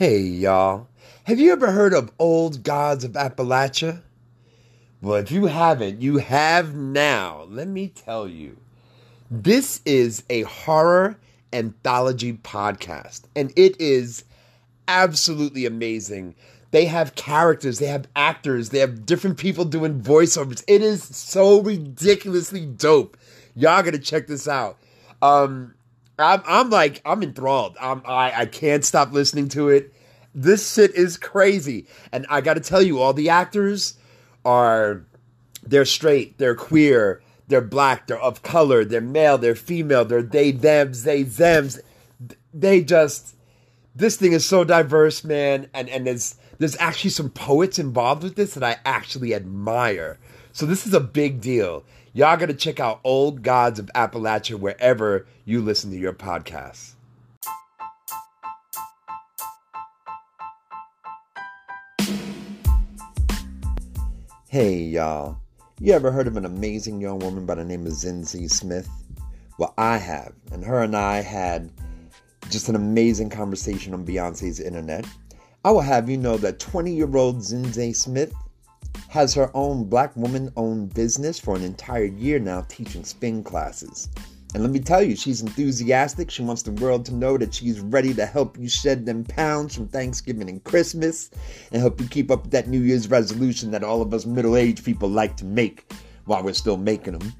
Hey, y'all. Have you ever heard of Old Gods of Appalachia? Well, if you haven't, you have now. Let me tell you. This is a horror anthology podcast, and it is absolutely amazing. They have characters, they have actors, they have different people doing voiceovers. It is so ridiculously dope. Y'all gotta check this out. Um, I'm, I'm like, I'm enthralled. I'm, I, I can't stop listening to it. This shit is crazy. And I gotta tell you, all the actors are, they're straight, they're queer, they're black, they're of color, they're male, they're female, they're they, thems, they, thems. They just, this thing is so diverse, man. And, and there's, there's actually some poets involved with this that I actually admire. So this is a big deal. Y'all got to check out Old Gods of Appalachia wherever you listen to your podcasts. Hey, y'all. You ever heard of an amazing young woman by the name of Zinzi Smith? Well, I have. And her and I had just an amazing conversation on Beyonce's internet. I will have you know that 20 year old Zinzi Smith has her own black woman owned business for an entire year now teaching spin classes. And let me tell you, she's enthusiastic. She wants the world to know that she's ready to help you shed them pounds from Thanksgiving and Christmas and help you keep up that New Year's resolution that all of us middle aged people like to make while we're still making them.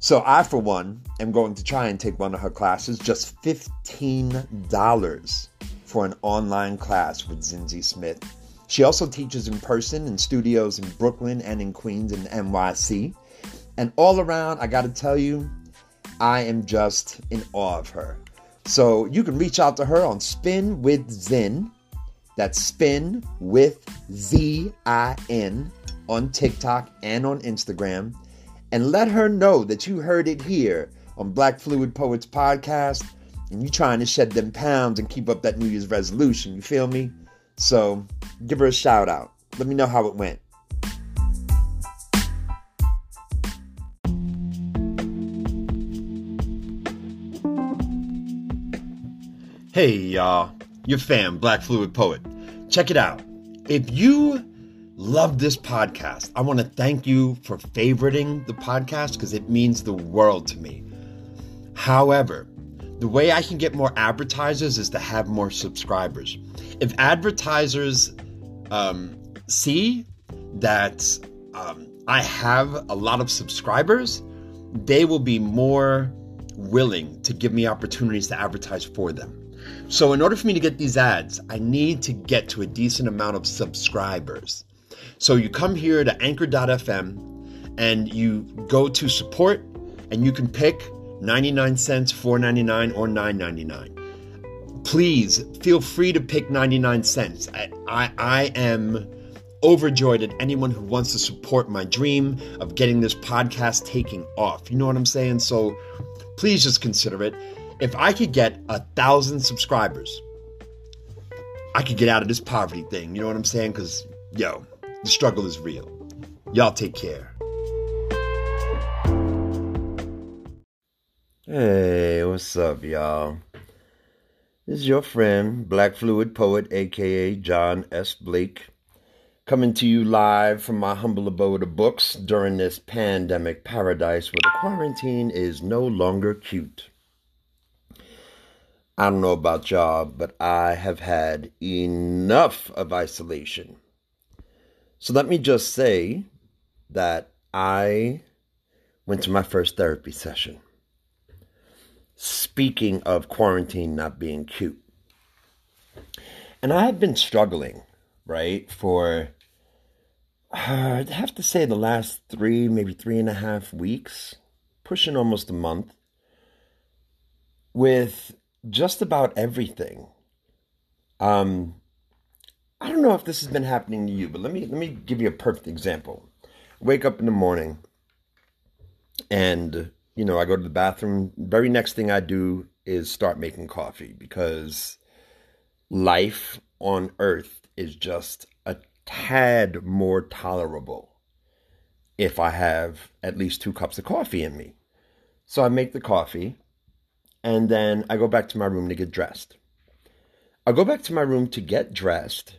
So, I, for one, am going to try and take one of her classes, just $15 for an online class with Zinzi Smith. She also teaches in person in studios in Brooklyn and in Queens and NYC. And all around, I gotta tell you, I am just in awe of her. So you can reach out to her on Spin with Zin. That's Spin with Z I N on TikTok and on Instagram. And let her know that you heard it here on Black Fluid Poets Podcast and you trying to shed them pounds and keep up that New Year's resolution. You feel me? So give her a shout out. Let me know how it went. Hey, y'all. Your fam, Black Fluid Poet. Check it out. If you love this podcast, I want to thank you for favoriting the podcast because it means the world to me. However, the way I can get more advertisers is to have more subscribers. If advertisers um, see that um, I have a lot of subscribers, they will be more willing to give me opportunities to advertise for them. So, in order for me to get these ads, I need to get to a decent amount of subscribers. So, you come here to anchor.fm and you go to support, and you can pick 99 cents, 4.99 or 9.99. Please feel free to pick 99 cents. I, I, I am overjoyed at anyone who wants to support my dream of getting this podcast taking off. You know what I'm saying? So please just consider it. If I could get a thousand subscribers, I could get out of this poverty thing. You know what I'm saying? Because, yo, the struggle is real. Y'all take care. Hey, what's up, y'all? This is your friend, Black Fluid Poet, aka John S. Blake, coming to you live from my humble abode of books during this pandemic paradise where the quarantine is no longer cute. I don't know about y'all, but I have had enough of isolation. So let me just say that I went to my first therapy session. Speaking of quarantine not being cute. And I have been struggling, right, for, uh, I'd have to say, the last three, maybe three and a half weeks, pushing almost a month, with just about everything. Um, I don't know if this has been happening to you, but let me let me give you a perfect example. Wake up in the morning, and you know I go to the bathroom. Very next thing I do is start making coffee because life on Earth is just a tad more tolerable if I have at least two cups of coffee in me. So I make the coffee and then I go back to my room to get dressed. I go back to my room to get dressed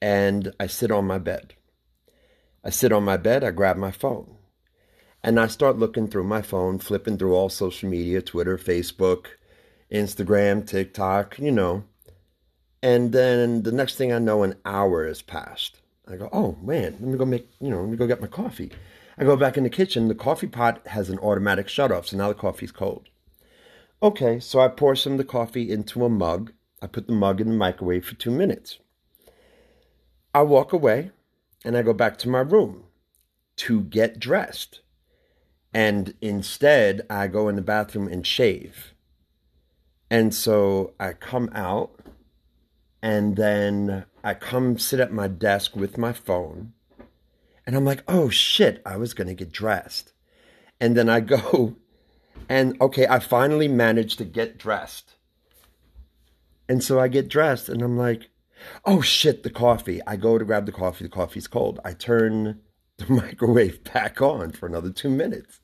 and I sit on my bed. I sit on my bed, I grab my phone, and I start looking through my phone, flipping through all social media Twitter, Facebook, Instagram, TikTok, you know. And then the next thing I know, an hour has passed. I go, oh man, let me go make, you know, let me go get my coffee. I go back in the kitchen. The coffee pot has an automatic shut off, so now the coffee's cold. Okay, so I pour some of the coffee into a mug. I put the mug in the microwave for two minutes. I walk away and I go back to my room to get dressed. And instead, I go in the bathroom and shave. And so I come out and then I come sit at my desk with my phone. And I'm like, oh shit, I was going to get dressed. And then I go and okay, I finally managed to get dressed. And so I get dressed and I'm like, Oh shit, the coffee. I go to grab the coffee, the coffee's cold. I turn the microwave back on for another two minutes.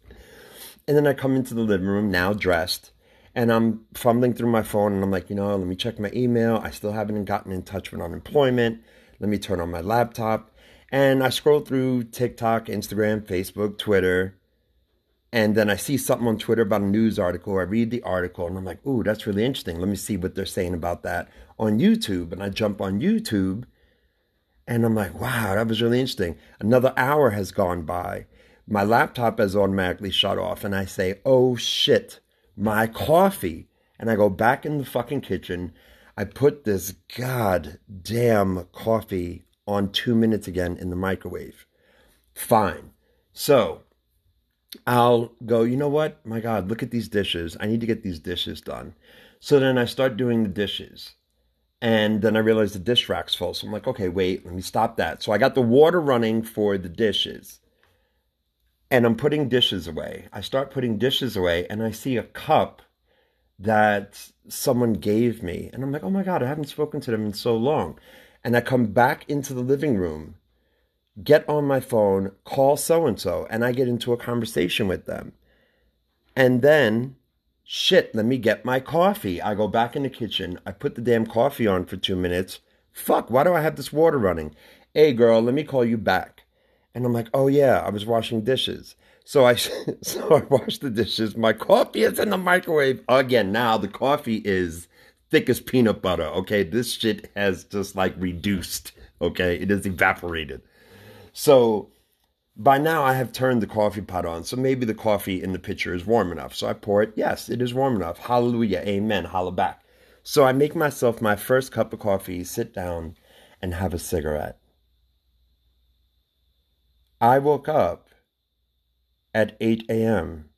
And then I come into the living room, now dressed, and I'm fumbling through my phone and I'm like, you know, let me check my email. I still haven't gotten in touch with unemployment. Let me turn on my laptop. And I scroll through TikTok, Instagram, Facebook, Twitter, and then I see something on Twitter about a news article. I read the article and I'm like, ooh, that's really interesting. Let me see what they're saying about that on YouTube. And I jump on YouTube and I'm like, wow, that was really interesting. Another hour has gone by. My laptop has automatically shut off. And I say, oh shit, my coffee. And I go back in the fucking kitchen. I put this goddamn coffee on two minutes again in the microwave. Fine. So I'll go, you know what? My God, look at these dishes. I need to get these dishes done. So then I start doing the dishes. And then I realize the dish rack's full. So I'm like, okay, wait, let me stop that. So I got the water running for the dishes. And I'm putting dishes away. I start putting dishes away and I see a cup that someone gave me. And I'm like, oh my God, I haven't spoken to them in so long. And I come back into the living room get on my phone, call so and so, and I get into a conversation with them. And then, shit, let me get my coffee. I go back in the kitchen, I put the damn coffee on for two minutes. Fuck, why do I have this water running? Hey, girl, let me call you back. And I'm like, oh yeah, I was washing dishes. So I so I wash the dishes. My coffee is in the microwave again. Now the coffee is thick as peanut butter. Okay, this shit has just like reduced. Okay, it is evaporated. So by now I have turned the coffee pot on. So maybe the coffee in the pitcher is warm enough. So I pour it. Yes, it is warm enough. Hallelujah. Amen. Holla back. So I make myself my first cup of coffee, sit down, and have a cigarette. I woke up at 8 a.m.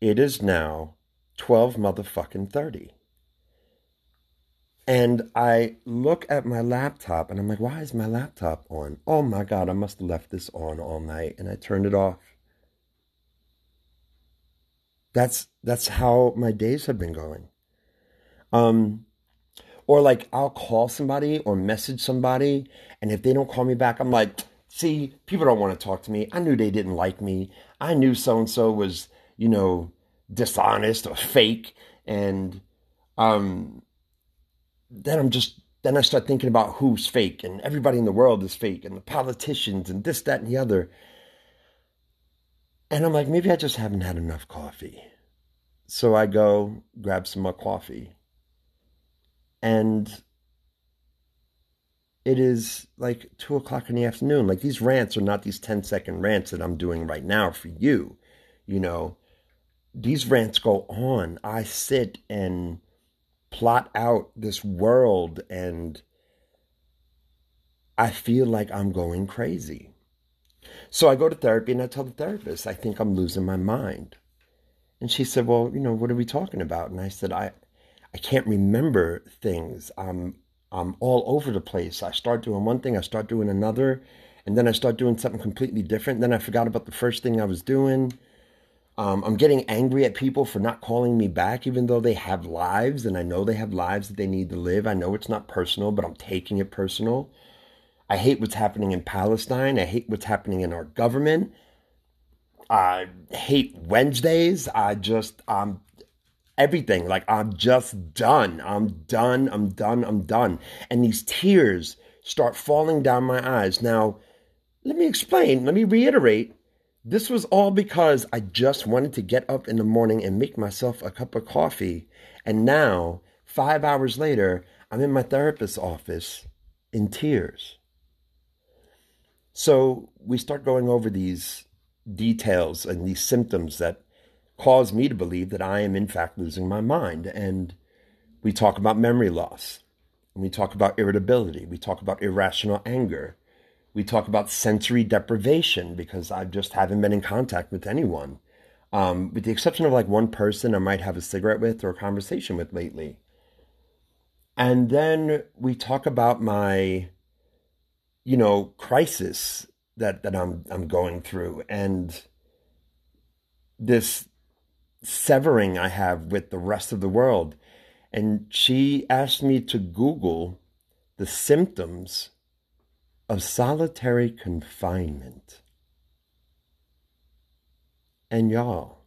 It is now 12 motherfucking 30. And I look at my laptop and I'm like, why is my laptop on? Oh my God, I must have left this on all night. And I turned it off. That's that's how my days have been going. Um or like I'll call somebody or message somebody and if they don't call me back, I'm like, see, people don't want to talk to me. I knew they didn't like me. I knew so and so was, you know, dishonest or fake and um then I'm just then I start thinking about who's fake and everybody in the world is fake and the politicians and this, that, and the other. And I'm like, maybe I just haven't had enough coffee. So I go grab some more coffee. And it is like two o'clock in the afternoon. Like these rants are not these 10 second rants that I'm doing right now for you. You know, these rants go on. I sit and plot out this world and I feel like I'm going crazy. So I go to therapy and I tell the therapist, I think I'm losing my mind. And she said, Well, you know, what are we talking about? And I said, I I can't remember things. I'm I'm all over the place. I start doing one thing, I start doing another, and then I start doing something completely different. Then I forgot about the first thing I was doing. Um, I'm getting angry at people for not calling me back, even though they have lives and I know they have lives that they need to live. I know it's not personal, but I'm taking it personal. I hate what's happening in Palestine. I hate what's happening in our government. I hate Wednesdays. I just, um, everything. Like, I'm just done. I'm done. I'm done. I'm done. And these tears start falling down my eyes. Now, let me explain. Let me reiterate. This was all because I just wanted to get up in the morning and make myself a cup of coffee. And now, five hours later, I'm in my therapist's office in tears. So we start going over these details and these symptoms that cause me to believe that I am, in fact, losing my mind. And we talk about memory loss, and we talk about irritability, we talk about irrational anger, we talk about sensory deprivation because I just haven't been in contact with anyone. Um, with the exception of like one person I might have a cigarette with or a conversation with lately. And then we talk about my, you know, crisis that that I'm I'm going through and this severing I have with the rest of the world. And she asked me to Google the symptoms of solitary confinement. And y'all,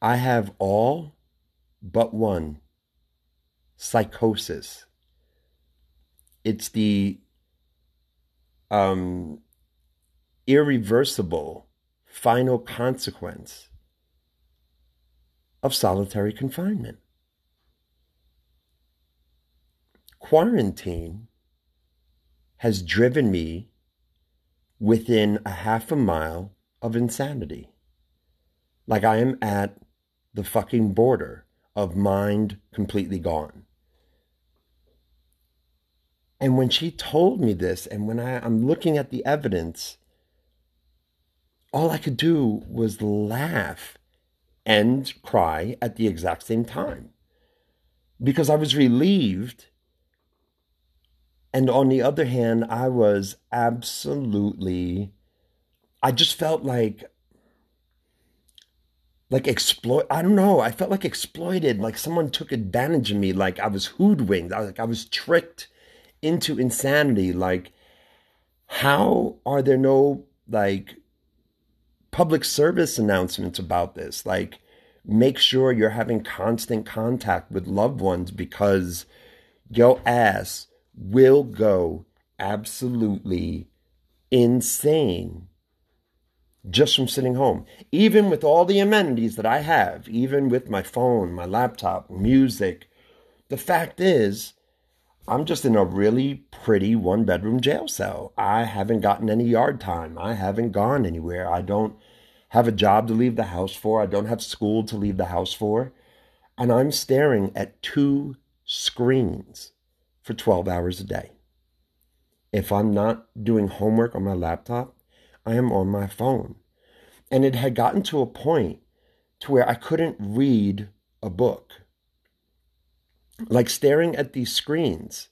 I have all but one psychosis. It's the um, irreversible final consequence of solitary confinement. Quarantine has driven me within a half a mile of insanity. Like I am at the fucking border of mind completely gone. And when she told me this, and when I, I'm looking at the evidence, all I could do was laugh and cry at the exact same time because I was relieved. And on the other hand, I was absolutely, I just felt like, like exploit. I don't know. I felt like exploited. Like someone took advantage of me. Like I was hoodwinked. I was like I was tricked into insanity. Like, how are there no like public service announcements about this? Like, make sure you're having constant contact with loved ones because your ass will go absolutely insane just from sitting home. Even with all the amenities that I have, even with my phone, my laptop, music, the fact is, I'm just in a really pretty one bedroom jail cell. I haven't gotten any yard time. I haven't gone anywhere. I don't have a job to leave the house for. I don't have school to leave the house for. And I'm staring at two screens for 12 hours a day. If I'm not doing homework on my laptop, I am on my phone. And it had gotten to a point to where I couldn't read a book like staring at these screens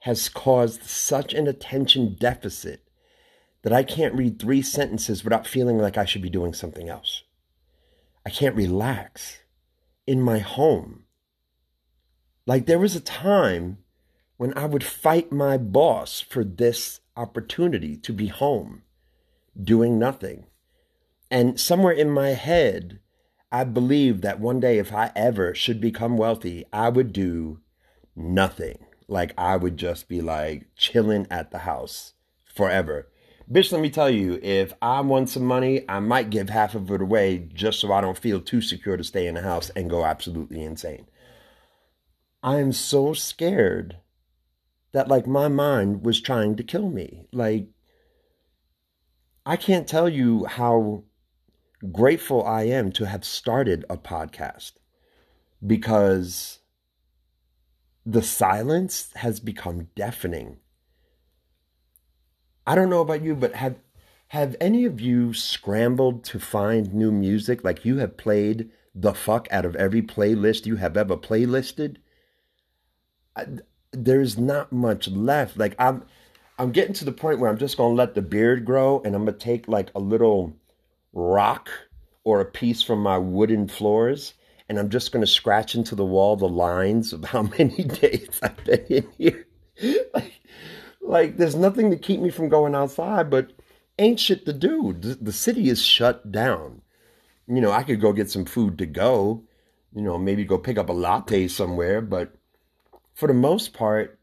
has caused such an attention deficit that I can't read three sentences without feeling like I should be doing something else. I can't relax in my home. Like there was a time when I would fight my boss for this opportunity to be home, doing nothing. And somewhere in my head, I believe that one day, if I ever should become wealthy, I would do nothing. Like, I would just be like chilling at the house forever. Bitch, let me tell you, if I want some money, I might give half of it away just so I don't feel too secure to stay in the house and go absolutely insane. I am so scared that, like, my mind was trying to kill me. Like, I can't tell you how grateful I am to have started a podcast because the silence has become deafening. I don't know about you, but have have any of you scrambled to find new music like you have played the fuck out of every playlist you have ever playlisted? I, there's not much left. Like I'm I'm getting to the point where I'm just going to let the beard grow and I'm going to take like a little rock or a piece from my wooden floors and I'm just going to scratch into the wall the lines of how many days I've been in here. like, like, there's nothing to keep me from going outside, but ain't shit to do. The, the city is shut down. You know, I could go get some food to go, you know, maybe go pick up a latte somewhere, but for the most part,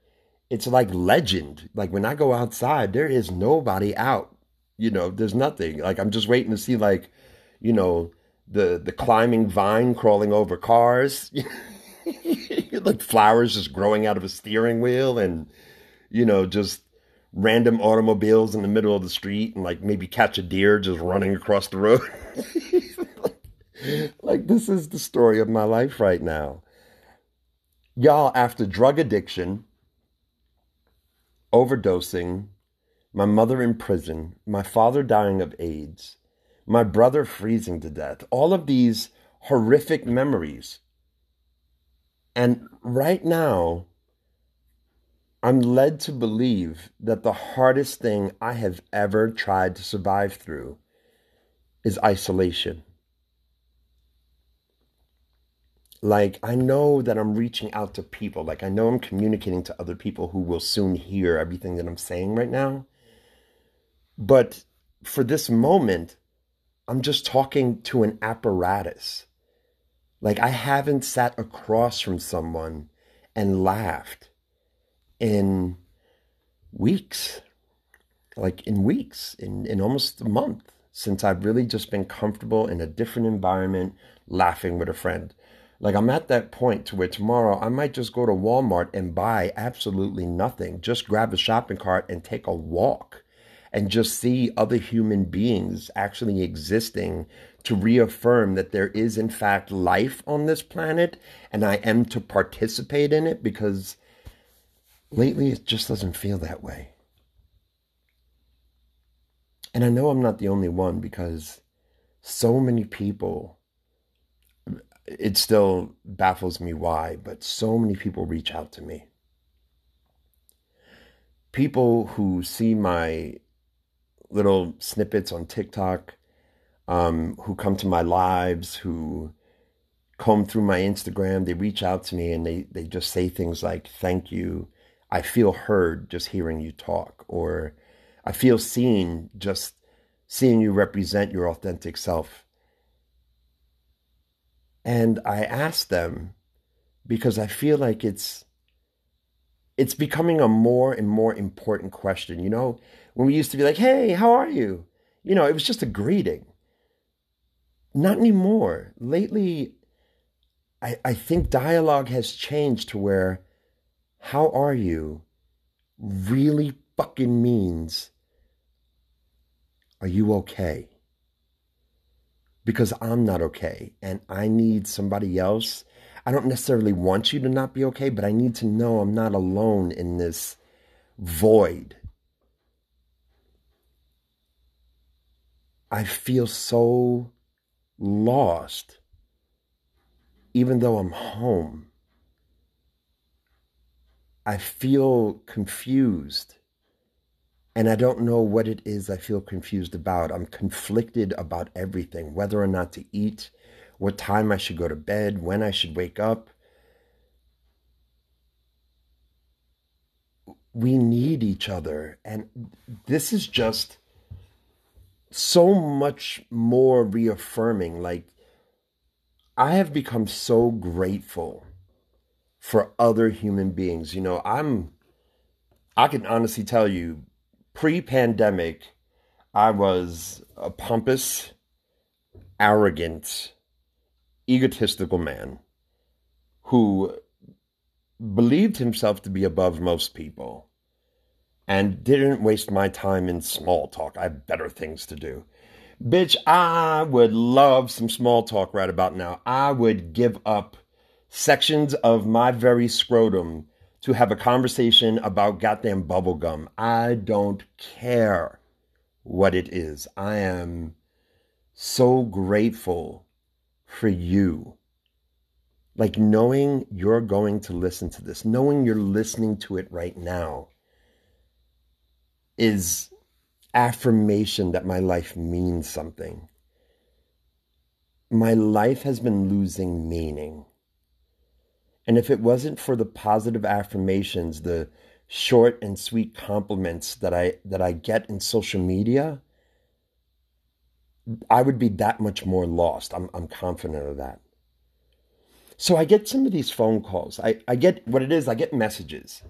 it's like legend. Like when I go outside, there is nobody out. You know, there's nothing. Like I'm just waiting to see like, you know, the the climbing vine crawling over cars. like flowers just growing out of a steering wheel and you know, just random automobiles in the middle of the street and like maybe catch a deer just running across the road. like, like this is the story of my life right now. Y'all, after drug addiction, overdosing, my mother in prison, my father dying of AIDS, my brother freezing to death, all of these horrific memories. And right now, I'm led to believe that the hardest thing I have ever tried to survive through is isolation. like I know that I'm reaching out to people. Like I know I'm communicating to other people who will soon hear everything that I'm saying right now. But for this moment, I'm just talking to an apparatus. Like I haven't sat across from someone and laughed in weeks. Like in weeks, in, in almost a month, since I've really just been comfortable in a different environment, laughing with a friend. Like I'm at that point to where tomorrow I might just go to Walmart and buy absolutely nothing. Just grab a shopping cart and take a walk and just see other human beings actually existing to reaffirm that there is in fact life on this planet and I am to participate in it because lately it just doesn't feel that way. And I know I'm not the only one because so many people it still baffles me why, but so many people reach out to me. People who see my little snippets on TikTok, um, who come to my lives, who comb through my Instagram, they reach out to me and they, they just say things like, Thank you. I feel heard just hearing you talk, or I feel seen just seeing you represent your authentic self. And I ask them because I feel like it's it's becoming a more and more important question. You know, when we used to be like, "Hey, how are you?" You know, it was just a greeting. Not anymore. Lately, I, I think dialogue has changed to where how are you really fucking means are you okay? because I'm not okay and I need somebody else. I don't necessarily want you to not be okay, but I need to know I'm not alone in this void. I feel so lost, even though I'm home. I feel confused and I don't know what it is I feel confused about. I'm conflicted about everything whether or not to eat, what time I should go to bed, when I should wake up. We need each other. And this is just so much more reaffirming. Like, I have become so grateful for other human beings. You know, I'm, I can honestly tell you, pre pandemic, I was a pompous, arrogant, egotistical man who believed himself to be above most people and didn't waste my time in small talk. I have better things to do. Bitch, I would love some small talk right about now. I would give up sections of my very scrotum to have a conversation about goddamn bubblegum. I don't care what it is. I am so grateful for you. Like knowing you're going to listen to this, knowing you're listening to it right now is affirmation that my life means something. My life has been losing meaning. And if it wasn't for the positive affirmations, the short and sweet compliments that I that I get in social media, I would be that much more lost. I'm I'm confident of that. So I get some of these phone calls. I, I get what it is, I get messages.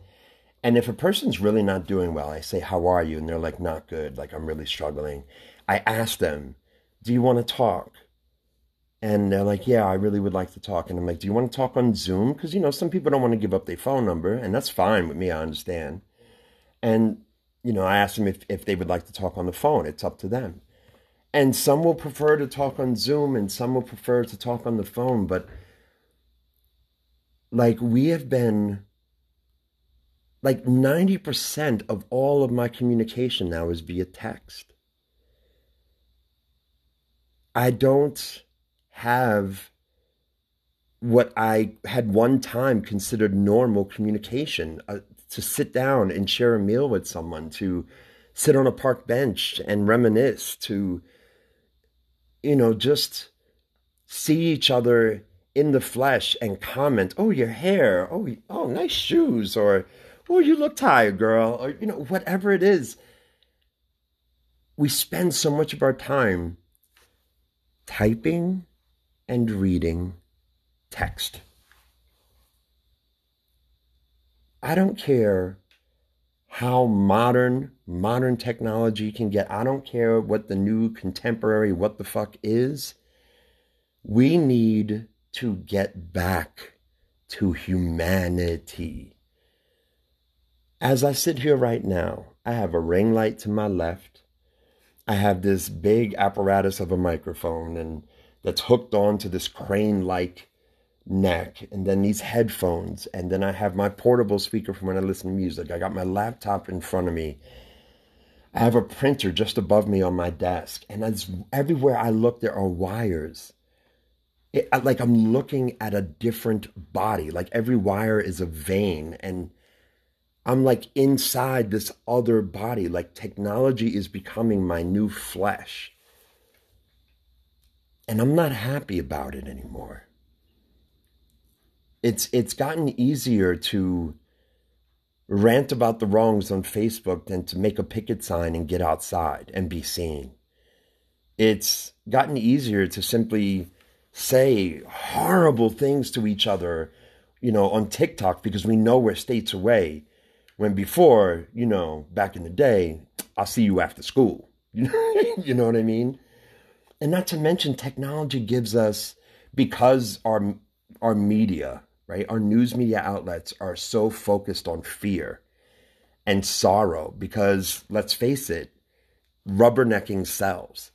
And if a person's really not doing well, I say, How are you? And they're like, Not good. Like, I'm really struggling. I ask them, Do you want to talk? And they're like, Yeah, I really would like to talk. And I'm like, Do you want to talk on Zoom? Because, you know, some people don't want to give up their phone number, and that's fine with me. I understand. And, you know, I ask them if, if they would like to talk on the phone. It's up to them. And some will prefer to talk on Zoom, and some will prefer to talk on the phone. But like we have been like 90% of all of my communication now is via text. I don't have what I had one time considered normal communication uh, to sit down and share a meal with someone, to sit on a park bench and reminisce, to, you know, just see each other in the flesh and comment, "Oh, your hair. Oh, oh, nice shoes," or "Oh, you look tired, girl," or you know, whatever it is. We spend so much of our time typing and reading text. I don't care how modern modern technology can get. I don't care what the new contemporary what the fuck is. We need to get back to humanity. As I sit here right now, I have a ring light to my left. I have this big apparatus of a microphone and that's hooked onto this crane like neck and then these headphones and then I have my portable speaker for when I listen to music. I got my laptop in front of me. I have a printer just above me on my desk and as everywhere I look there are wires it, like I'm looking at a different body. Like every wire is a vein, and I'm like inside this other body. Like technology is becoming my new flesh. And I'm not happy about it anymore. It's it's gotten easier to rant about the wrongs on Facebook than to make a picket sign and get outside and be seen. It's gotten easier to simply say horrible things to each other, you know, on TikTok because we know we're states away. When before, you know, back in the day, I'll see you after school. you know what I mean? And not to mention technology gives us because our our media, right? Our news media outlets are so focused on fear and sorrow because let's face it, rubbernecking sells.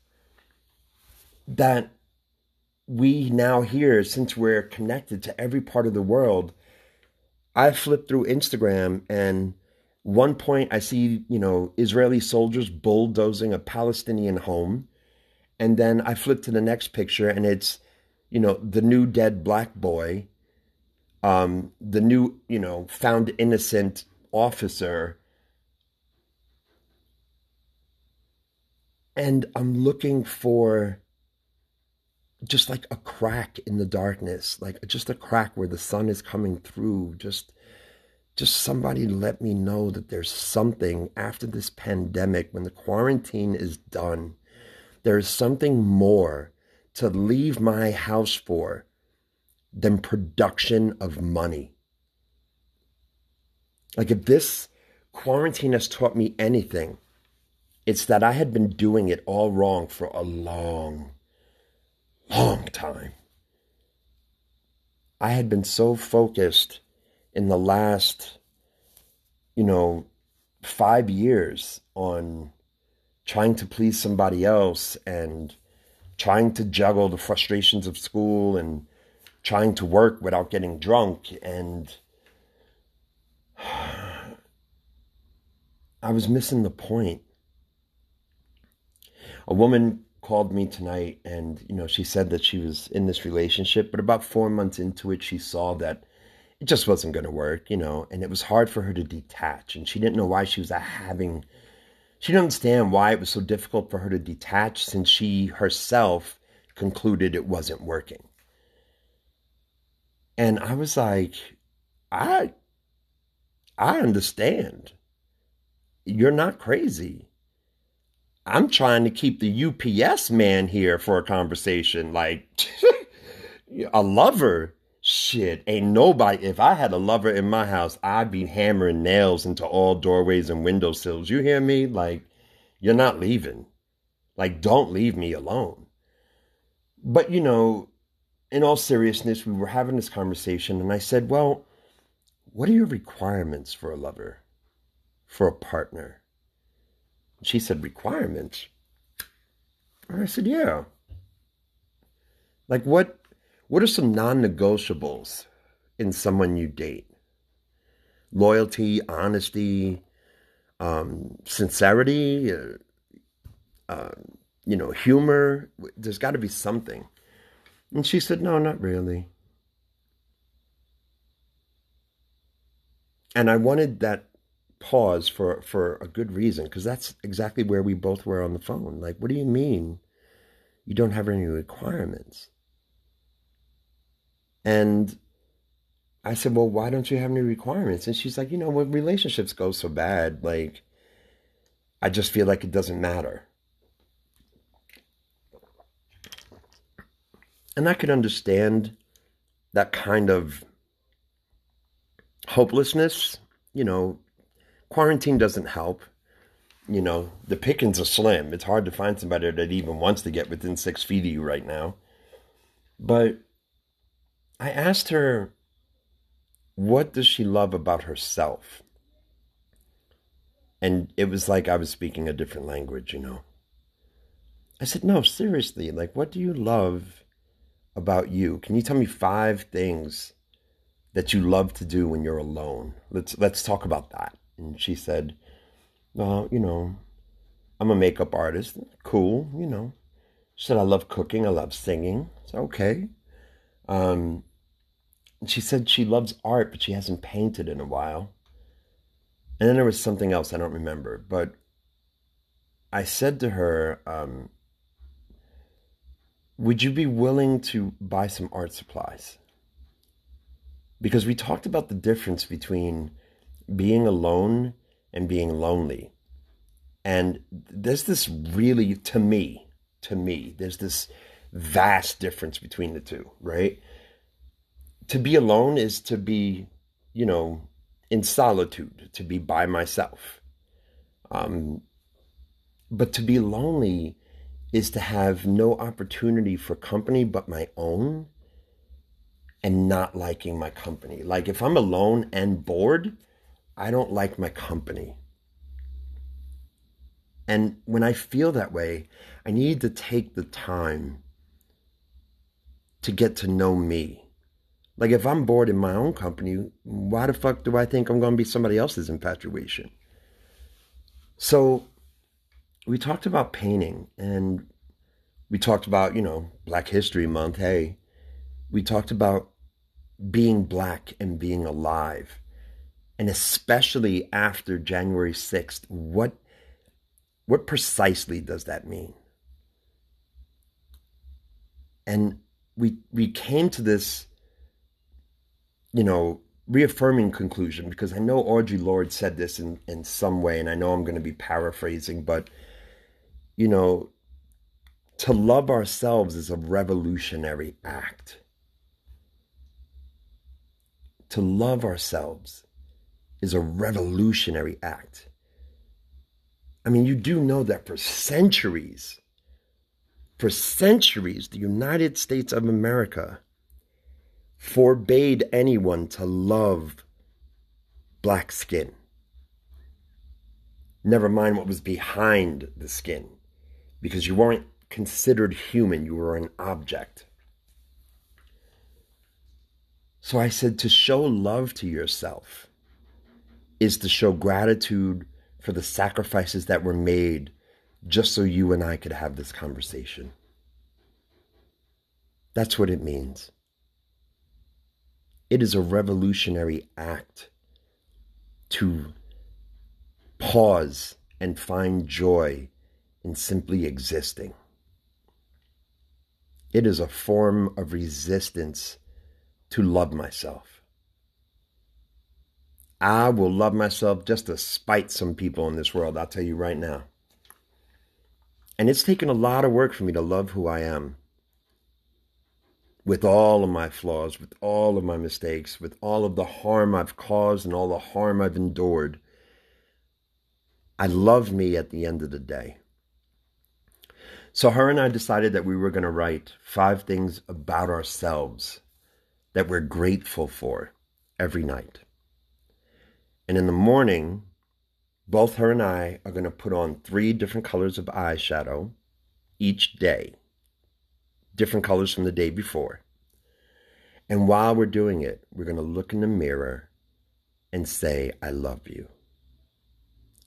That we now hear, since we're connected to every part of the world, I flip through Instagram and one point I see, you know, Israeli soldiers bulldozing a Palestinian home. And then I flip to the next picture and it's, you know, the new dead black boy, um, the new, you know, found innocent officer. And I'm looking for just like a crack in the darkness, like just a crack where the sun is coming through. Just, just somebody let me know that there's something after this pandemic, when the quarantine is done, there's something more to leave my house for than production of money. Like if this quarantine has taught me anything, it's that I had been doing it all wrong for a long long time. I had been so focused in the last, you know, five years on trying to please somebody else and trying to juggle the frustrations of school and trying to work without getting drunk and I was missing the point. A woman called me tonight and you know she said that she was in this relationship but about 4 months into it she saw that it just wasn't going to work you know and it was hard for her to detach and she didn't know why she was having she didn't understand why it was so difficult for her to detach since she herself concluded it wasn't working and i was like i i understand you're not crazy I'm trying to keep the UPS man here for a conversation. Like a lover shit, ain't nobody. If I had a lover in my house, I'd be hammering nails into all doorways and windowsills. You hear me? Like, you're not leaving. Like, don't leave me alone. But, you know, in all seriousness, we were having this conversation, and I said, Well, what are your requirements for a lover, for a partner? She said, Requirements? And I said, Yeah. Like, what what are some non negotiables in someone you date? Loyalty, honesty, um, sincerity, uh, uh, you know, humor. There's got to be something. And she said, No, not really. And I wanted that pause for, for a good reason, because that's exactly where we both were on the phone. Like, what do you mean you don't have any requirements? And I said, Well, why don't you have any requirements? And she's like, You know, when relationships go so bad, like, I just feel like it doesn't matter. And I could understand that kind of hopelessness. You know, quarantine doesn't help. You know, the pickings are slim. It's hard to find somebody that even wants to get within six feet of you right now. But I asked her, what does she love about herself? And it was like I was speaking a different language, you know. I said, no, seriously, like, what do you love about you? Can you tell me five things that you love to do when you're alone? Let's let's talk about that. And she said, well, you know, I'm a makeup artist. Cool, you know. She said, I love cooking. I love singing. It's okay. Um, she said she loves art, but she hasn't painted in a while. And then there was something else I don't remember. But I said to her, um, Would you be willing to buy some art supplies? Because we talked about the difference between being alone and being lonely. And there's this really, to me, to me, there's this vast difference between the two, right? to be alone is to be, you know, in solitude, to be by myself. Um, but to be lonely is to have no opportunity for company but my own and not liking my company. Like if I'm alone and bored, I don't like my company. And when I feel that way, I need to take the time to get to know me like if I'm bored in my own company, why the fuck do I think I'm going to be somebody else's infatuation? So we talked about painting and we talked about, you know, Black History Month. Hey, we talked about being black and being alive. And especially after January 6th, what what precisely does that mean? And we we came to this you know, reaffirming conclusion because I know Audre Lorde said this in, in some way, and I know I'm going to be paraphrasing, but, you know, to love ourselves is a revolutionary act. To love ourselves is a revolutionary act. I mean, you do know that for centuries, for centuries, the United States of America forbade anyone to love black skin. Never mind what was behind the skin, because you weren't considered human, you were an object. So I said to show love to yourself is to show gratitude for the sacrifices that were made just so you and I could have this conversation. That's what it means. It is a revolutionary act to pause and find joy in simply existing. It is a form of resistance to love myself. I will love myself just to spite some people in this world, I'll tell you right now. And it's taken a lot of work for me to love who I am. with all of my flaws, with all of my mistakes, with all of the harm I've caused and all the harm I've endured, I love me at the end of the day. So her and I decided that we were going to write five things about ourselves that we're grateful for every night. And in the morning, both her and I are going to put on three different colors of eyeshadow each day different colors from the day before. And while we're doing it, we're going to look in the mirror and say, I love you.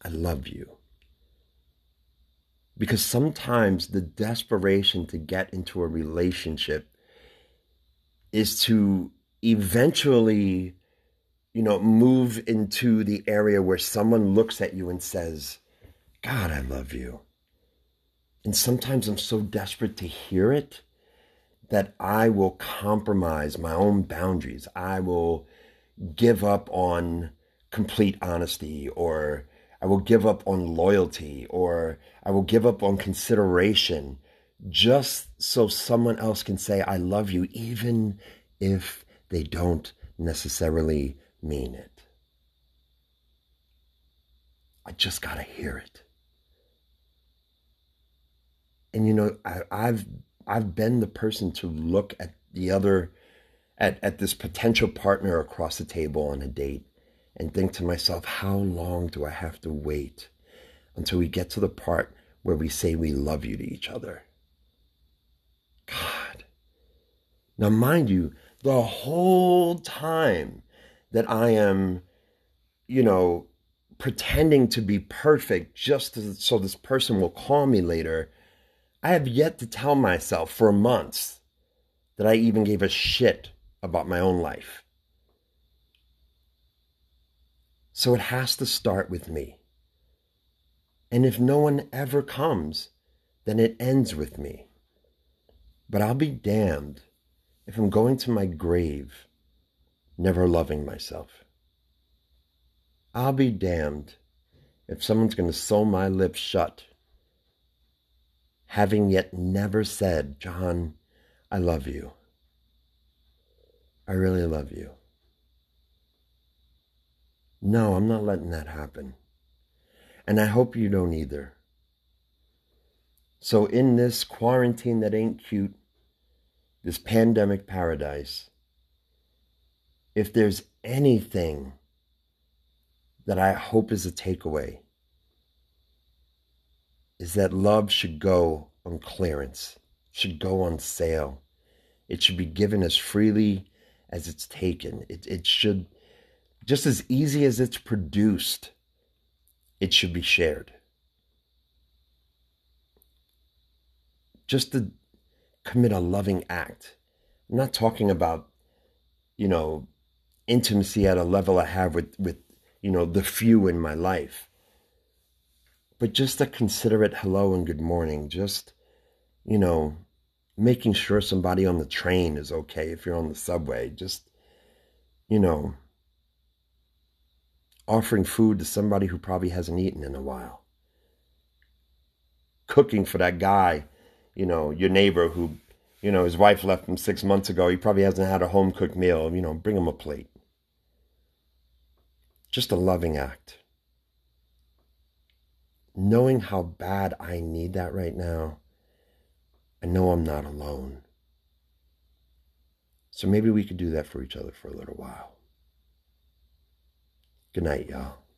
I love you. Because sometimes the desperation to get into a relationship is to eventually, you know, move into the area where someone looks at you and says, God, I love you. And sometimes I'm so desperate to hear it that I will compromise my own boundaries. I will give up on complete honesty or I will give up on loyalty or I will give up on consideration just so someone else can say, I love you, even if they don't necessarily mean it. I just got to hear it. And you know, I, I've I've been the person to look at the other, at, at this potential partner across the table on a date and think to myself, how long do I have to wait until we get to the part where we say we love you to each other? God. Now, mind you, the whole time that I am, you know, pretending to be perfect just to, so this person will call me later I have yet to tell myself for months that I even gave a shit about my own life. So it has to start with me. And if no one ever comes, then it ends with me. But I'll be damned if I'm going to my grave never loving myself. I'll be damned if someone's going to sew my lips shut having yet never said, John, I love you. I really love you. No, I'm not letting that happen. And I hope you don't either. So, in this quarantine that ain't cute, this pandemic paradise, if there's anything that I hope is a takeaway, is that love should go on clearance, should go on sale. It should be given as freely as it's taken. It, it should, just as easy as it's produced, it should be shared. Just to commit a loving act. I'm not talking about, you know, intimacy at a level I have with, with, you know, the few in my life but just a considerate hello and good morning, just, you know, making sure somebody on the train is okay if you're on the subway, just, you know, offering food to somebody who probably hasn't eaten in a while, cooking for that guy, you know, your neighbor who, you know, his wife left him six months ago. He probably hasn't had a home cooked meal. You know, bring him a plate. Just a loving act knowing how bad I need that right now, I know I'm not alone. So maybe we could do that for each other for a little while. Good night, y'all.